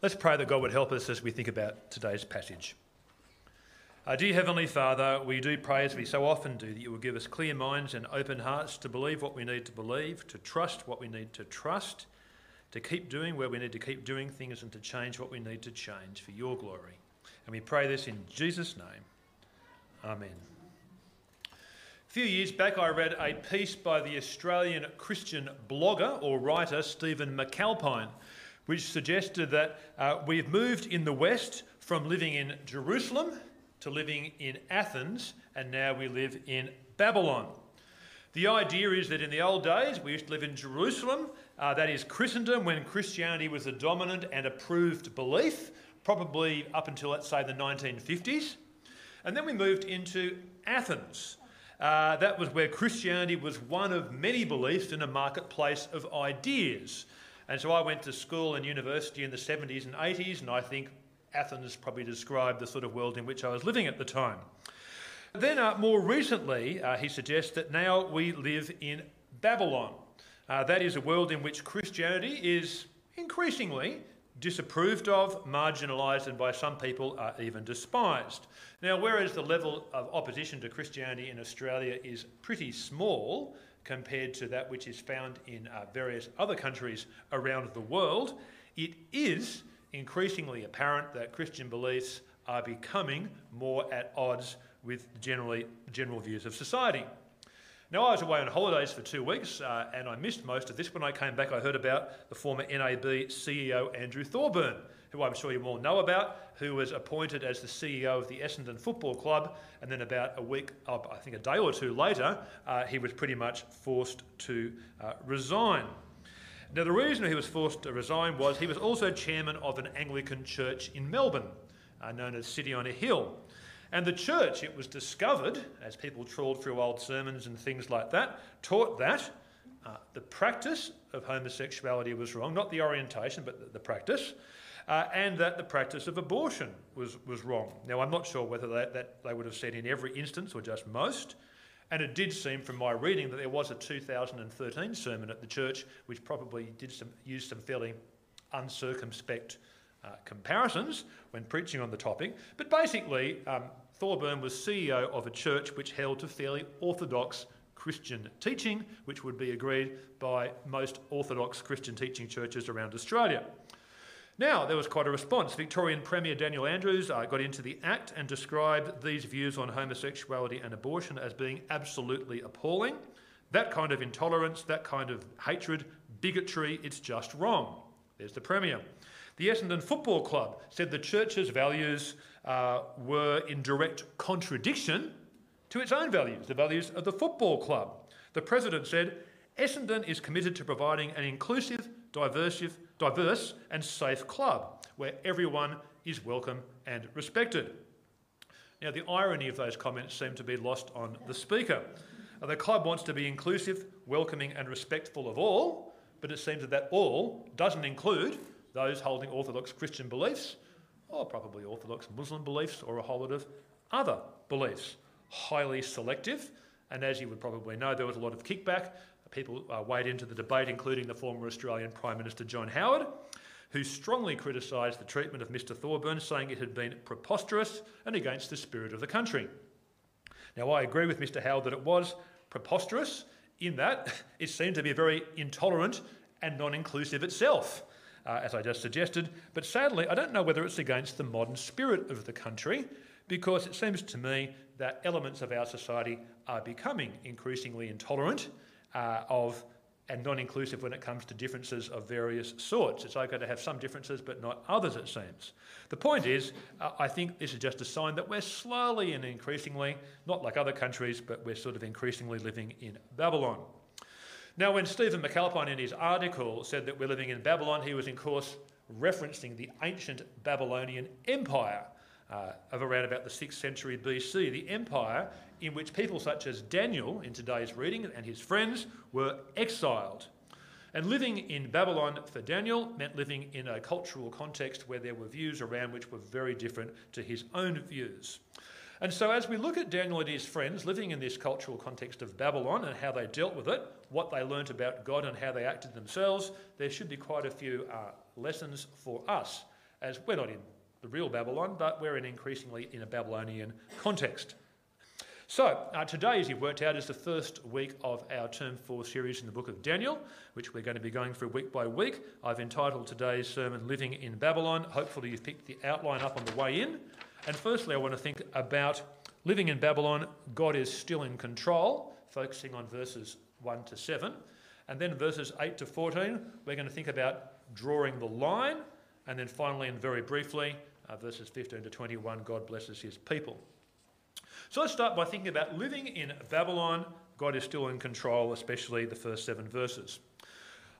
Let's pray that God would help us as we think about today's passage. Uh, dear Heavenly Father, we do pray as we so often do that you will give us clear minds and open hearts to believe what we need to believe, to trust what we need to trust, to keep doing where we need to keep doing things, and to change what we need to change for your glory. And we pray this in Jesus' name. Amen. A few years back, I read a piece by the Australian Christian blogger or writer Stephen McAlpine, which suggested that uh, we've moved in the West from living in Jerusalem to living in Athens, and now we live in Babylon. The idea is that in the old days, we used to live in Jerusalem, uh, that is Christendom, when Christianity was the dominant and approved belief, probably up until, let's say, the 1950s. And then we moved into Athens. Uh, that was where Christianity was one of many beliefs in a marketplace of ideas. And so I went to school and university in the 70s and 80s, and I think Athens probably described the sort of world in which I was living at the time. Then, uh, more recently, uh, he suggests that now we live in Babylon. Uh, that is a world in which Christianity is increasingly disapproved of, marginalised, and by some people even despised. Now, whereas the level of opposition to Christianity in Australia is pretty small compared to that which is found in uh, various other countries around the world, it is increasingly apparent that Christian beliefs are becoming more at odds with generally general views of society. Now, I was away on holidays for two weeks uh, and I missed most of this. When I came back, I heard about the former NAB CEO Andrew Thorburn, who I'm sure you all know about, who was appointed as the CEO of the Essendon Football Club. And then, about a week, uh, I think a day or two later, uh, he was pretty much forced to uh, resign. Now, the reason he was forced to resign was he was also chairman of an Anglican church in Melbourne, uh, known as City on a Hill. And the church, it was discovered, as people trawled through old sermons and things like that, taught that uh, the practice of homosexuality was wrong, not the orientation, but the, practice, uh, and that the practice of abortion was, was wrong. Now, I'm not sure whether that, that they would have said in every instance or just most, and it did seem from my reading that there was a 2013 sermon at the church which probably did some, use some fairly uncircumspect uh, comparisons when preaching on the topic. But basically, um, Thorburn was CEO of a church which held to fairly orthodox Christian teaching, which would be agreed by most orthodox Christian teaching churches around Australia. Now, there was quite a response. Victorian Premier Daniel Andrews uh, got into the act and described these views on homosexuality and abortion as being absolutely appalling. That kind of intolerance, that kind of hatred, bigotry, it's just wrong. There's the Premier. The Essendon Football Club said the church's values uh, were in direct contradiction to its own values, the values of the football club. The president said, Essendon is committed to providing an inclusive, diverse, diverse and safe club where everyone is welcome and respected. Now, the irony of those comments seem to be lost on the speaker. The club wants to be inclusive, welcoming, and respectful of all, but it seems that that all doesn't include those holding Orthodox Christian beliefs, or probably Orthodox Muslim beliefs, or a whole lot of other beliefs. Highly selective, and as you would probably know, there was a lot of kickback people uh, weighed into the debate, including the former Australian Prime Minister John Howard, who strongly criticised the treatment of Mr Thorburn, saying it had been preposterous and against the spirit of the country. Now, I agree with Mr Howard that it was preposterous in that it seemed to be very intolerant and non inclusive itself. Uh, as I just suggested, but sadly, I don't know whether it's against the modern spirit of the country because it seems to me that elements of our society are becoming increasingly intolerant uh, of and non-inclusive when it comes to differences of various sorts. It's okay to have some differences, but not others, it seems. The point is, uh, I think this is just a sign that we're slowly and increasingly, not like other countries, but we're sort of increasingly living in Babylon. Now, when Stephen McAlpine in his article said that we're living in Babylon, he was, of course, referencing the ancient Babylonian Empire uh, of around about the 6th century BC, the empire in which people such as Daniel, in today's reading, and his friends were exiled. And living in Babylon for Daniel meant living in a cultural context where there were views around which were very different to his own views. And so, as we look at Daniel and his friends living in this cultural context of Babylon and how they dealt with it, what they learnt about God and how they acted themselves, there should be quite a few uh, lessons for us as we're not in the real Babylon, but we're in increasingly in a Babylonian context. So, uh, today, as you've worked out, is the first week of our Term 4 series in the book of Daniel, which we're going to be going through week by week. I've entitled today's sermon Living in Babylon. Hopefully, you've picked the outline up on the way in. And firstly, I want to think about living in Babylon, God is still in control, focusing on verses 1 to 7. And then verses 8 to 14, we're going to think about drawing the line. And then finally, and very briefly, uh, verses 15 to 21, God blesses his people. So let's start by thinking about living in Babylon. God is still in control, especially the first seven verses.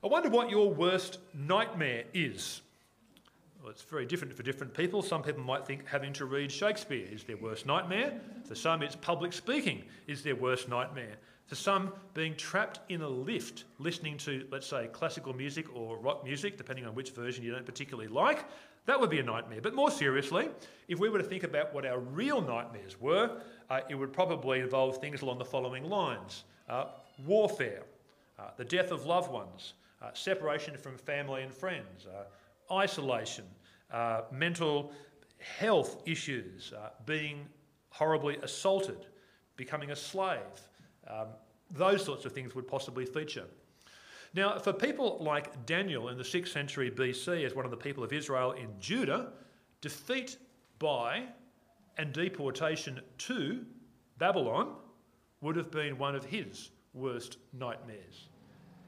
I wonder what your worst nightmare is. Well, it's very different for different people. Some people might think having to read Shakespeare is their worst nightmare. For some, it's public speaking is their worst nightmare. For some, being trapped in a lift listening to, let's say, classical music or rock music, depending on which version you don't particularly like, that would be a nightmare. But more seriously, if we were to think about what our real nightmares were, uh, it would probably involve things along the following lines uh, warfare, uh, the death of loved ones, uh, separation from family and friends, uh, isolation, uh, mental health issues, being horribly assaulted, becoming a slave. Um, those sorts of things would possibly feature. Now, for people like Daniel in the 6th century BC, as one of the people of Israel in Judah, defeat by and deportation to Babylon would have been one of his worst nightmares.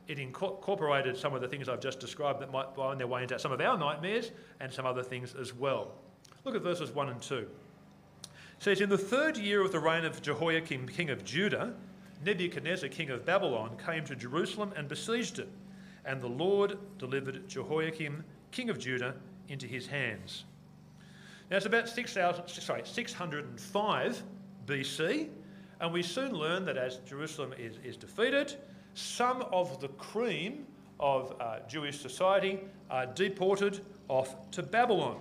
It incorporated some of the things I've just described that might find their way into some of our nightmares and some other things as well. Look at verses 1 and 2. It says, In the third year of the reign of Jehoiakim, king of Judah, Nebuchadnezzar, king of Babylon, came to Jerusalem and besieged it, and the Lord delivered Jehoiakim, king of Judah, into his hands. Now it's about 6, sorry, 605 BC, and we soon learn that as Jerusalem is, is defeated, some of the cream of uh, Jewish society are deported off to Babylon.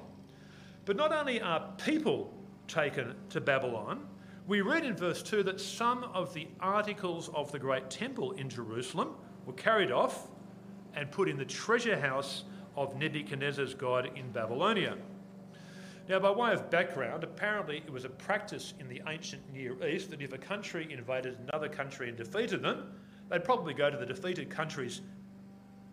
But not only are people taken to Babylon, we read in verse 2 that some of the articles of the great temple in Jerusalem were carried off and put in the treasure house of Nebuchadnezzar's God in Babylonia. Now, by way of background, apparently it was a practice in the ancient Near East that if a country invaded another country and defeated them, they'd probably go to the defeated country's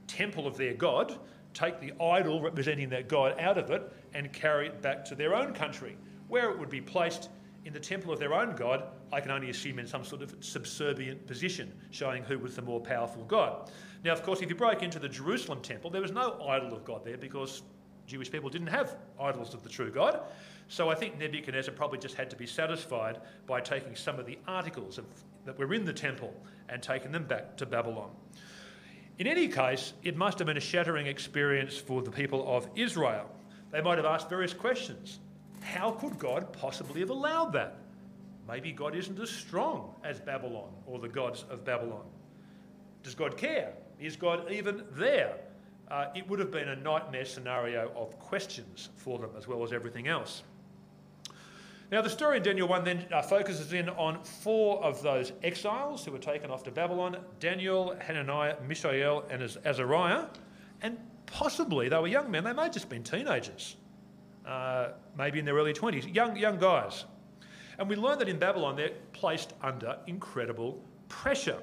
temple of their god, take the idol representing that god out of it, and carry it back to their own country, where it would be placed in the temple of their own God, I can only assume in some sort of subservient position, showing who was the more powerful God. Now, of course, if you broke into the Jerusalem temple, there was no idol of God there because Jewish people didn't have idols of the true God. So I think Nebuchadnezzar probably just had to be satisfied by taking some of the articles of, that were in the temple and taking them back to Babylon. In any case, it must have been a shattering experience for the people of Israel. They might have asked various questions. How could God possibly have allowed that? Maybe God isn't as strong as Babylon or the gods of Babylon. Does God care? Is God even there? Uh, it would have been a nightmare scenario of questions for them as well as everything else. Now, the story in Daniel 1 then uh, focuses in on four of those exiles who were taken off to Babylon Daniel, Hananiah, Mishael, and Azariah. And possibly they were young men, they may have just been teenagers uh, maybe in their early 20s, young, young guys. And we learn that in Babylon they're placed under incredible pressure.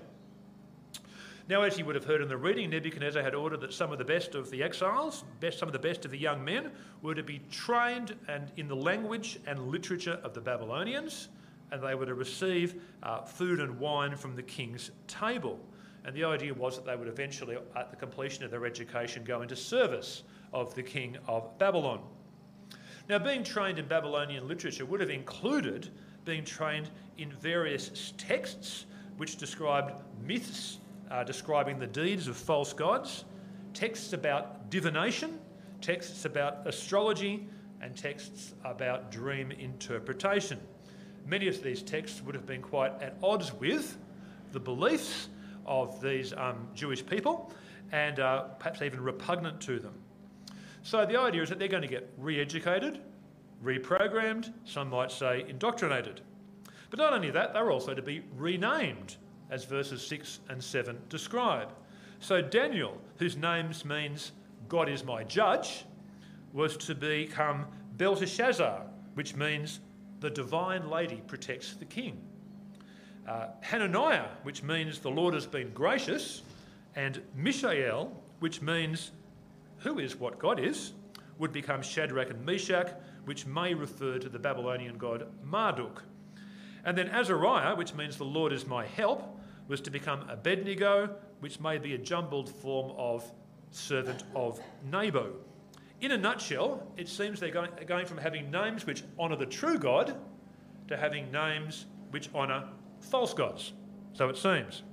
Now, as you would have heard in the reading, Nebuchadnezzar had ordered that some of the best of the exiles, best, some of the best of the young men, were to be trained and in the language and literature of the Babylonians, and they were to receive uh, food and wine from the king's table. And the idea was that they would eventually, at the completion of their education, go into service of the king of Babylon. Now, being trained in Babylonian literature would have included being trained in various texts which described myths uh, describing the deeds of false gods, texts about divination, texts about astrology, and texts about dream interpretation. Many of these texts would have been quite at odds with the beliefs of these um, Jewish people and uh, perhaps even repugnant to them. So the idea is that they're going to get re educated, reprogrammed, some might say indoctrinated. But not only that, they're also to be renamed, as verses 6 and 7 describe. So Daniel, whose name means God is my judge, was to become Belteshazzar, which means the divine lady protects the king. Uh, Hananiah, which means the Lord has been gracious, and Mishael, which means who is what God is, would become Shadrach and Meshach, which may refer to the Babylonian god Marduk. And then Azariah, which means the Lord is my help, was to become Abednego, which may be a jumbled form of servant of Nebo. In a nutshell, it seems they're going, going from having names which honour the true God to having names which honour false gods. So it seems.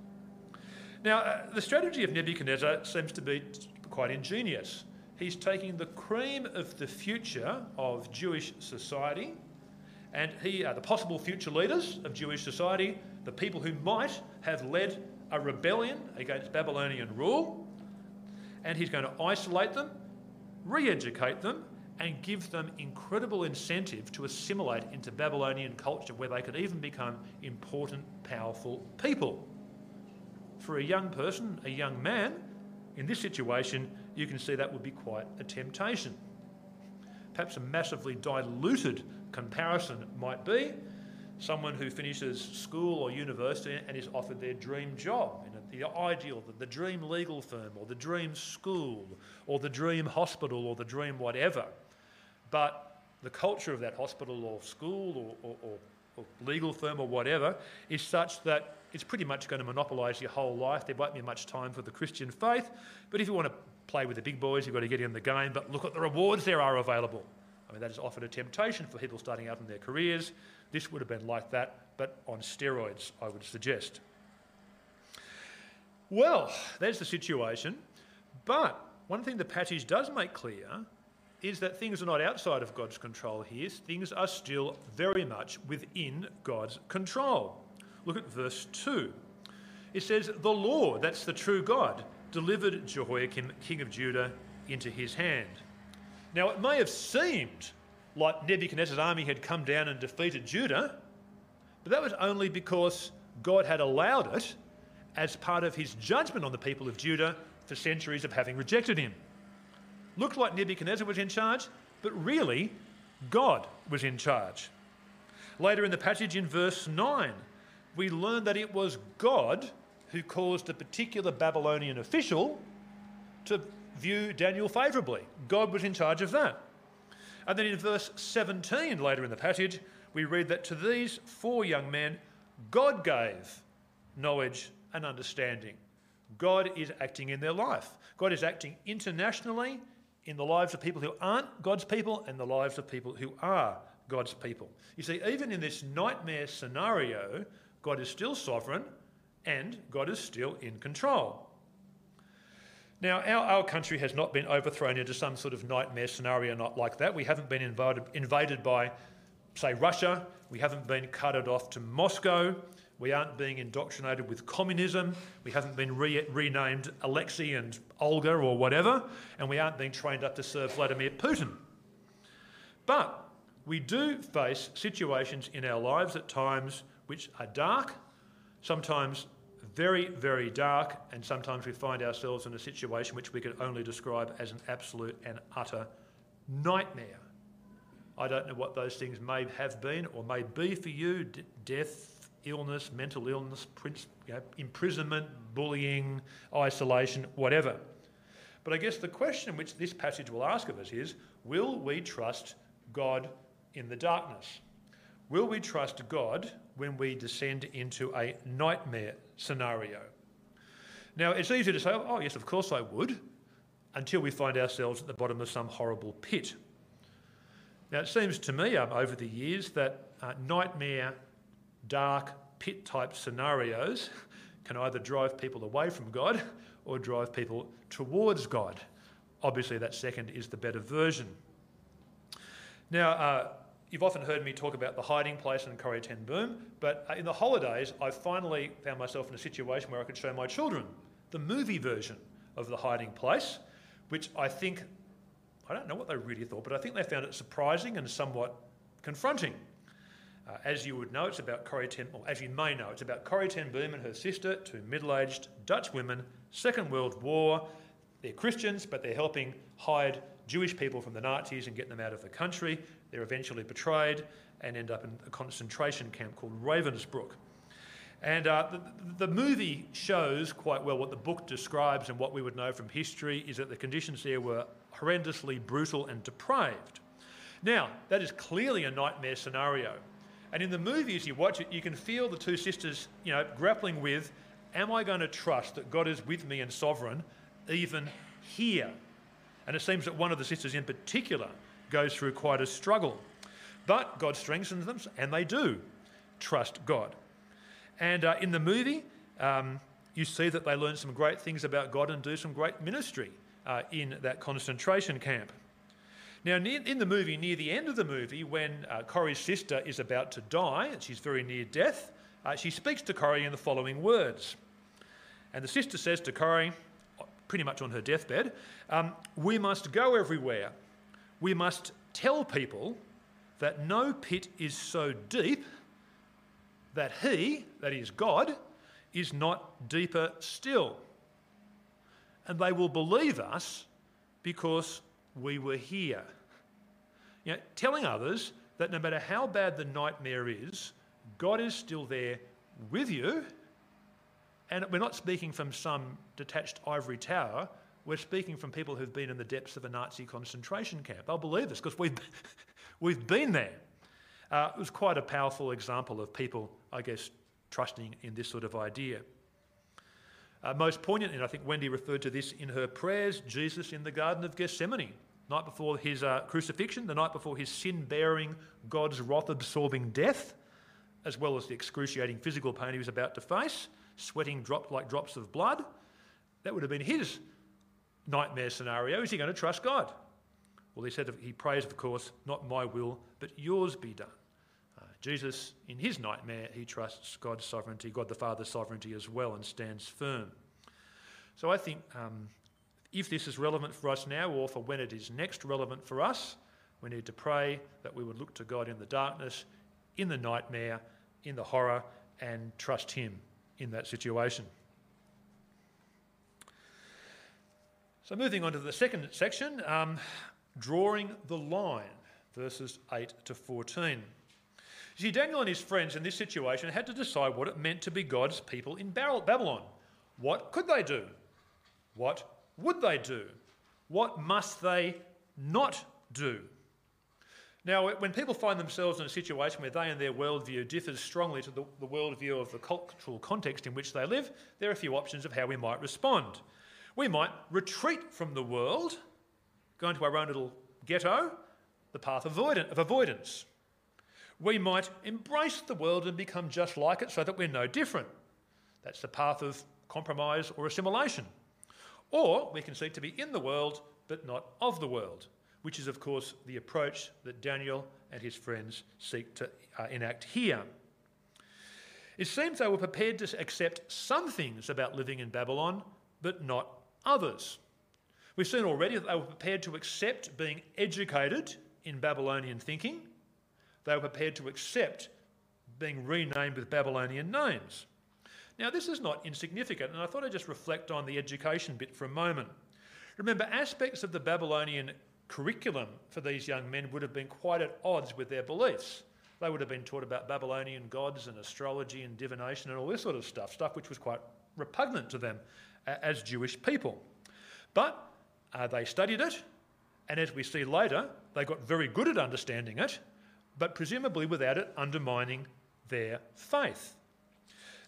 Now, uh, the strategy of Nebuchadnezzar seems to be quite ingenious. He's taking the cream of the future of Jewish society and he, the possible future leaders of Jewish society, the people who might have led a rebellion against Babylonian rule, and he's going to isolate them, re educate them, and give them incredible incentive to assimilate into Babylonian culture where they could even become important, powerful people. For a young person, a young man, in this situation, you can see that would be quite a temptation. Perhaps a massively diluted comparison might be someone who finishes school or university and is offered their dream job, you know, the ideal, the, the dream legal firm or the dream school or the dream hospital or the dream whatever. But the culture of that hospital or school or, or, or, or legal firm or whatever is such that it's pretty much going to monopolise your whole life. There won't be much time for the Christian faith. But if you want to play with the big boys, you've got to get in the game. But look at the rewards there are available. I mean, that is often a temptation for people starting out in their careers. This would have been like that, but on steroids, I would suggest. Well, there's the situation. But one thing the passage does make clear is that things are not outside of God's control here. Things are still very much within God's control. Look at verse 2. It says, The Lord, that's the true God, delivered Jehoiakim, king of Judah, into his hand. Now, it may have seemed like Nebuchadnezzar's army had come down and defeated Judah, but that was only because God had allowed it as part of his judgment on the people of Judah for centuries of having rejected him. Looked like Nebuchadnezzar was in charge, but really, God was in charge. Later in the passage in verse 9, we learn that it was God who caused a particular Babylonian official to view Daniel favourably. God was in charge of that. And then in verse 17, later in the passage, we read that to these four young men, God gave knowledge and understanding. God is acting in their life. God is acting internationally in the lives of people who aren't God's people and the lives of people who are God's people. You see, even in this nightmare scenario, God is still sovereign and God is still in control. Now, our, our country has not been overthrown into some sort of nightmare scenario not like that. We haven't been invaded, invaded by, say, Russia. We haven't been carted off to Moscow. We aren't being indoctrinated with communism. We haven't been re- renamed Alexei and Olga or whatever. And we aren't being trained up to serve Vladimir Putin. But we do face situations in our lives at times which are dark, sometimes very, very dark, and sometimes we find ourselves in a situation which we can only describe as an absolute and utter nightmare. I don't know what those things may have been or may be for you D- death, illness, mental illness, you know, imprisonment, bullying, isolation, whatever. But I guess the question which this passage will ask of us is will we trust God in the darkness? Will we trust God when we descend into a nightmare scenario? Now, it's easy to say, oh, yes, of course I would, until we find ourselves at the bottom of some horrible pit. Now, it seems to me um, over the years that uh, nightmare, dark, pit type scenarios can either drive people away from God or drive people towards God. Obviously, that second is the better version. Now, uh, You've often heard me talk about the hiding place in Corrie ten Boom, but uh, in the holidays, I finally found myself in a situation where I could show my children the movie version of the hiding place, which I think, I don't know what they really thought, but I think they found it surprising and somewhat confronting. Uh, as you would know, it's about Corrie ten, or as you may know, it's about Corrie ten Boom and her sister, two middle-aged Dutch women, Second World War. They're Christians, but they're helping hide Jewish people from the Nazis and get them out of the country. They're eventually betrayed and end up in a concentration camp called Ravensbrück. And uh, the, the, movie shows quite well what the book describes and what we would know from history is that the conditions there were horrendously brutal and depraved. Now, that is clearly a nightmare scenario. And in the movie, as you watch it, you can feel the two sisters, you know, grappling with, am I going to trust that God is with me and sovereign even here? And it seems that one of the sisters in particular goes through quite a struggle. But God strengthens them, and they do trust God. And uh, in the movie, um, you see that they learn some great things about God and do some great ministry uh, in that concentration camp. Now, near, in the movie, near the end of the movie, when uh, Corrie's sister is about to die, and she's very near death, uh, she speaks to Corrie in the following words. And the sister says to Corrie, pretty much on her deathbed, um, We must go everywhere. We must tell people that no pit is so deep that He, that is God, is not deeper still. And they will believe us because we were here. You know, telling others that no matter how bad the nightmare is, God is still there with you. And we're not speaking from some detached ivory tower. We're speaking from people who've been in the depths of a Nazi concentration camp. They'll believe this because we've, we've been there. Uh, it was quite a powerful example of people, I guess, trusting in this sort of idea. Uh, most poignant, and I think Wendy referred to this in her prayers, Jesus in the Garden of Gethsemane, night before his uh, crucifixion, the night before his sin bearing, God's wrath absorbing death, as well as the excruciating physical pain he was about to face, sweating dropped like drops of blood. That would have been his nightmare scenario. Is he going to trust God? Well, he said he prays, of course, not my will, but yours be done. Jesus, in his nightmare, he trusts God's sovereignty, God the Father's sovereignty as well, and stands firm. So I think um, if this is relevant for us now or for when it is next relevant for us, we need to pray that we would look to God in the darkness, in the nightmare, in the horror, and trust Him in that situation. So, moving on to the second section, um, drawing the line, verses 8 to 14. You See, Daniel and his friends in this situation had to decide what it meant to be God's people in Babylon. What could they do? What would they do? What must they not do? Now, when people find themselves in a situation where they and their worldview differs strongly to the, the worldview of the cultural context in which they live, there are a few options of how we might respond. We might retreat from the world, go into our own little ghetto, the path of avoidance we might embrace the world and become just like it so that we're no different. That's the path of compromise or assimilation. Or we can seek to be in the world but not of the world, which is, of course, the approach that Daniel and his friends seek to uh, enact here. It seems they were prepared to accept some things about living in Babylon, but not others. We've seen already that they were prepared to accept being educated in Babylonian thinking, they were prepared to accept being renamed with Babylonian names. Now, this is not insignificant, and I thought I'd just reflect on the education bit for a moment. Remember, aspects of the Babylonian curriculum for these young men would have been quite at odds with their beliefs. They would have been taught about Babylonian gods and astrology and divination and all this sort of stuff, stuff which was quite repugnant to them as Jewish people. But uh, they studied it, and as we see later, they got very good at understanding it, but presumably without it undermining their faith.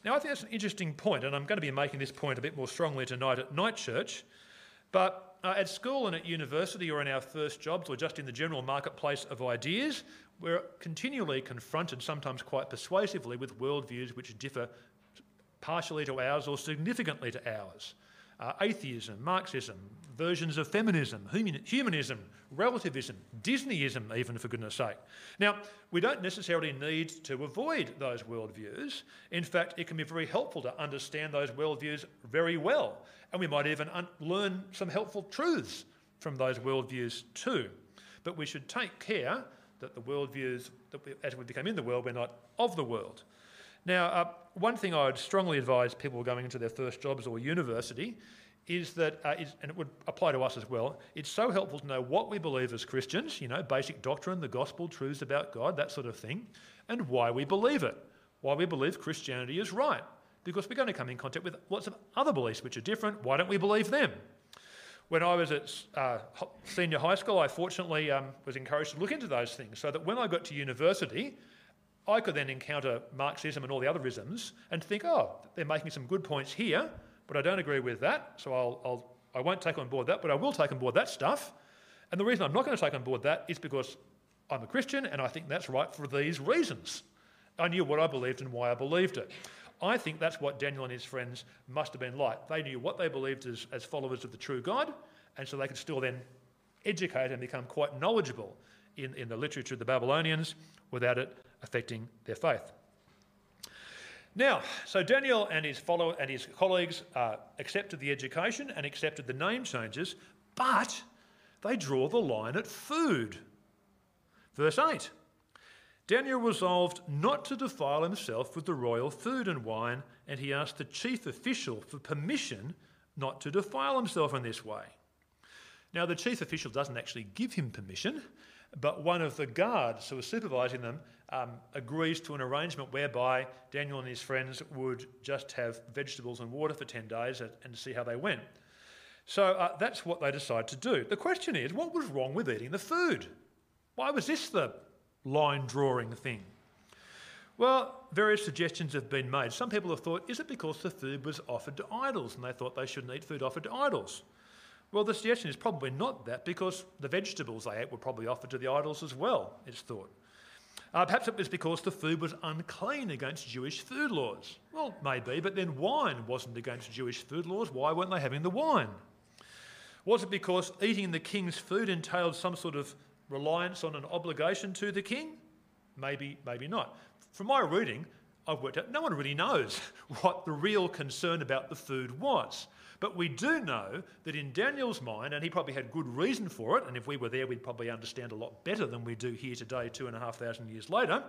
Now, I think that's an interesting point, and I'm going to be making this point a bit more strongly tonight at Night Church. But uh, at school and at university, or in our first jobs, or just in the general marketplace of ideas, we're continually confronted, sometimes quite persuasively, with worldviews which differ partially to ours or significantly to ours uh, atheism, Marxism, versions of feminism, humanism, relativism, Disneyism, even for goodness sake. Now, we don't necessarily need to avoid those worldviews. In fact, it can be very helpful to understand those worldviews very well, and we might even learn some helpful truths from those worldviews too. But we should take care that the worldviews, that we, as we become in the world, we're not of the world. Now, uh, one thing I would strongly advise people going into their first jobs or university is that, uh, is, and it would apply to us as well, it's so helpful to know what we believe as Christians, you know, basic doctrine, the gospel, truths about God, that sort of thing, and why we believe it, why we believe Christianity is right. Because we're going to come in contact with lots of other beliefs which are different. Why don't we believe them? When I was at uh, senior high school, I fortunately um, was encouraged to look into those things so that when I got to university, I could then encounter Marxism and all the other isms and think, oh, they're making some good points here, but I don't agree with that, so I'll, I'll, I won't take on board that, but I will take on board that stuff. And the reason I'm not going to take on board that is because I'm a Christian and I think that's right for these reasons. I knew what I believed and why I believed it. I think that's what Daniel and his friends must have been like. They knew what they believed as, as followers of the true God, and so they could still then educate and become quite knowledgeable in, in the literature of the Babylonians without it affecting their faith. Now, so Daniel and his follower and his colleagues uh, accepted the education and accepted the name changes, but they draw the line at food. Verse 8 Daniel resolved not to defile himself with the royal food and wine, and he asked the chief official for permission not to defile himself in this way. Now, the chief official doesn't actually give him permission, but one of the guards who was supervising them um, agrees to an arrangement whereby Daniel and his friends would just have vegetables and water for 10 days and, see how they went. So uh, that's what they decide to do. The question is what was wrong with eating the food? Why was this the line drawing thing? Well, various suggestions have been made. Some people have thought, is it because the food was offered to idols and they thought they shouldn't eat food offered to idols? Well, the suggestion is probably not that because the vegetables they ate were probably offered to the idols as well, it's thought. Uh, perhaps it was because the food was unclean against Jewish food laws. Well, maybe, but then wine wasn't against Jewish food laws. Why weren't they having the wine? Was it because eating the king's food entailed some sort of reliance on an obligation to the king? Maybe, maybe not. From my reading, I've worked out no one really knows what the real concern about the food was. But we do know that in Daniel's mind, and he probably had good reason for it, and if we were there, we'd probably understand a lot better than we do here today, two and a half thousand years later.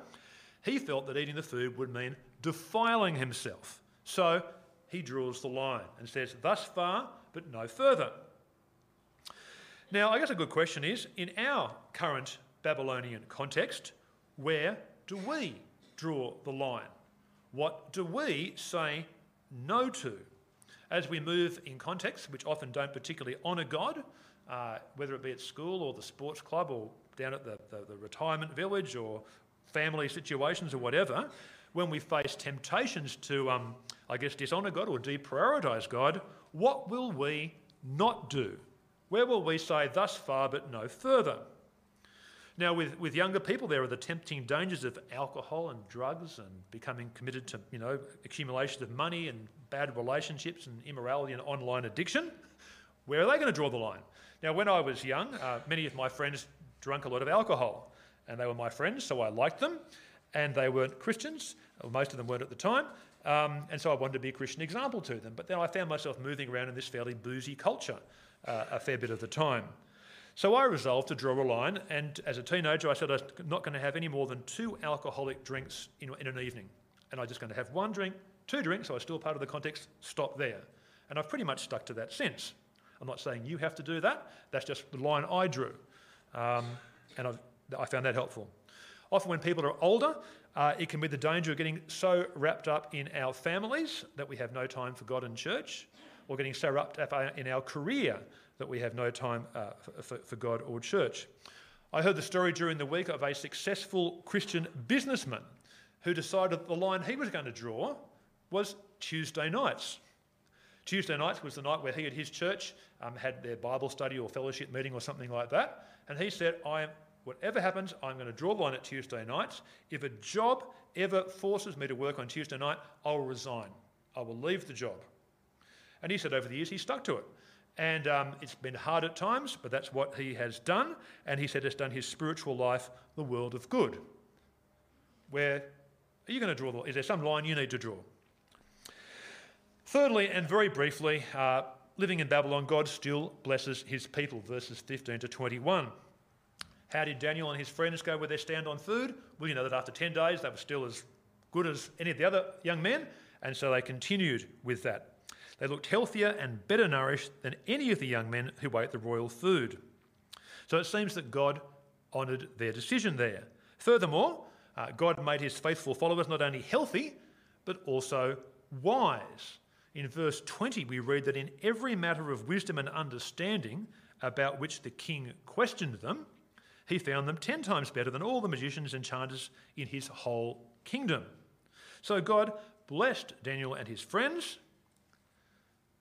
He felt that eating the food would mean defiling himself. So he draws the line and says, Thus far, but no further. Now, I guess a good question is in our current Babylonian context, where do we draw the line? What do we say no to? As we move in contexts which often don't particularly honour God, uh, whether it be at school or the sports club or down at the, the, the retirement village or family situations or whatever, when we face temptations to, um, I guess, dishonour God or deprioritise God, what will we not do? Where will we say, thus far but no further? Now, with, with younger people, there are the tempting dangers of alcohol and drugs and becoming committed to, you know, accumulation of money and bad relationships and immorality and online addiction. Where are they going to draw the line? Now, when I was young, uh, many of my friends drank a lot of alcohol, and they were my friends, so I liked them, and they weren't Christians, most of them weren't at the time, um, and so I wanted to be a Christian example to them. But then I found myself moving around in this fairly boozy culture uh, a fair bit of the time. So I resolved to draw a line, and as a teenager, I said I'm not going to have any more than two alcoholic drinks in, in an evening. And I was just going to have one drink, two drinks, so I was still part of the context, stop there. And I've pretty much stuck to that since. I'm not saying you have to do that, that's just the line I drew. Um, and I've, I found that helpful. Often, when people are older, uh, it can be the danger of getting so wrapped up in our families that we have no time for God and church, or getting so wrapped up in our career that we have no time uh, for, for God or church. I heard the story during the week of a successful Christian businessman who decided the line he was going to draw was Tuesday nights. Tuesday nights was the night where he at his church um, had their Bible study or fellowship meeting or something like that. And he said, I am, whatever happens, I'm going to draw the line at Tuesday nights. If a job ever forces me to work on Tuesday night, I'll resign. I will leave the job. And he said over the years he stuck to it. And um, it's been hard at times, but that's what he has done. And he said it's done his spiritual life the world of good. Where are you going to draw the line? Is there some line you need to draw? Thirdly, and very briefly, uh, living in Babylon, God still blesses his people, verses 15 to 21. How did Daniel and his friends go with their stand on food? Well, you know that after 10 days they were still as good as any of the other young men, and so they continued with that. They looked healthier and better nourished than any of the young men who ate the royal food. So it seems that God honoured their decision there. Furthermore, uh, God made his faithful followers not only healthy, but also wise. In verse 20, we read that in every matter of wisdom and understanding about which the king questioned them, he found them ten times better than all the magicians and enchanters in his whole kingdom. So God blessed Daniel and his friends.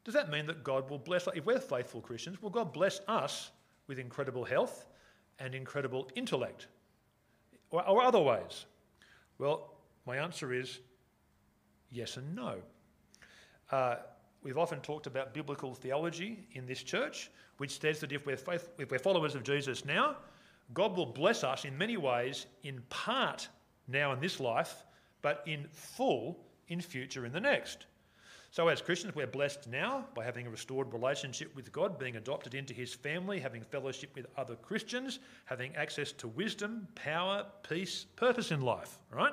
Does that mean that God will bless, if we're faithful Christians, will God bless us with incredible health and incredible intellect? Or, or other ways? Well, my answer is yes and no. Uh, we've often talked about biblical theology in this church, which says that if we're, faith, if we're followers of Jesus now, God will bless us in many ways, in part now in this life, but in full in future in the next. So, as Christians, we're blessed now by having a restored relationship with God, being adopted into His family, having fellowship with other Christians, having access to wisdom, power, peace, purpose in life, right?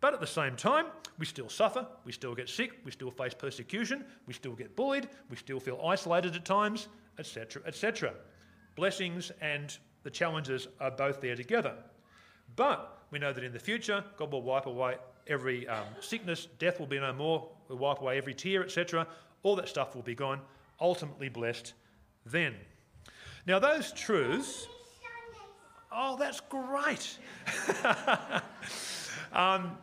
But at the same time, we still suffer, we still get sick, we still face persecution, we still get bullied, we still feel isolated at times, etc., etc. Blessings and the challenges are both there together. But we know that in the future, God will wipe away every um, sickness, death will be no more, will wipe away every tear, etc. All that stuff will be gone, ultimately blessed then. Now, those truths, oh, that's great. um,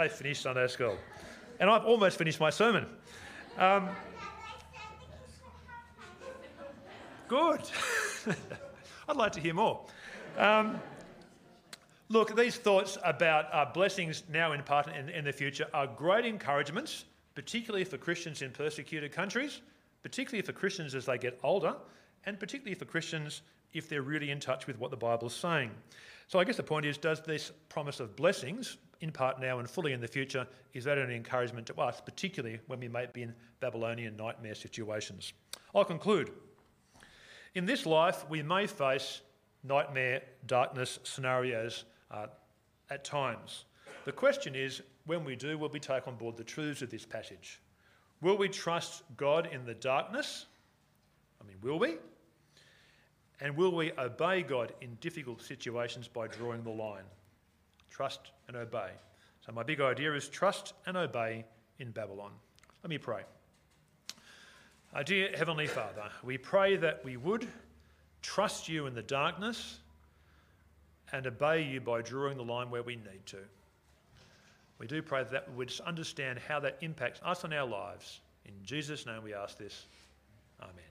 they finished Sunday school, and I've almost finished my sermon. Um, good. I'd like to hear more. Um, look, these thoughts about uh, blessings now in part and in the future are great encouragements, particularly for Christians in persecuted countries, particularly for Christians as they get older, and particularly for Christians if they're really in touch with what the Bible's saying. So I guess the point is, does this promise of blessings, in part now and fully in the future, is that an encouragement to us, particularly when we may be in Babylonian nightmare situations? I'll conclude. In this life, we may face nightmare, darkness scenarios uh, at times. The question is when we do, will we take on board the truths of this passage? Will we trust God in the darkness? I mean, will we? And will we obey God in difficult situations by drawing the line? Trust and obey. So, my big idea is trust and obey in Babylon. Let me pray. Our dear Heavenly Father, we pray that we would trust you in the darkness and obey you by drawing the line where we need to. We do pray that we would understand how that impacts us and our lives. In Jesus' name we ask this. Amen.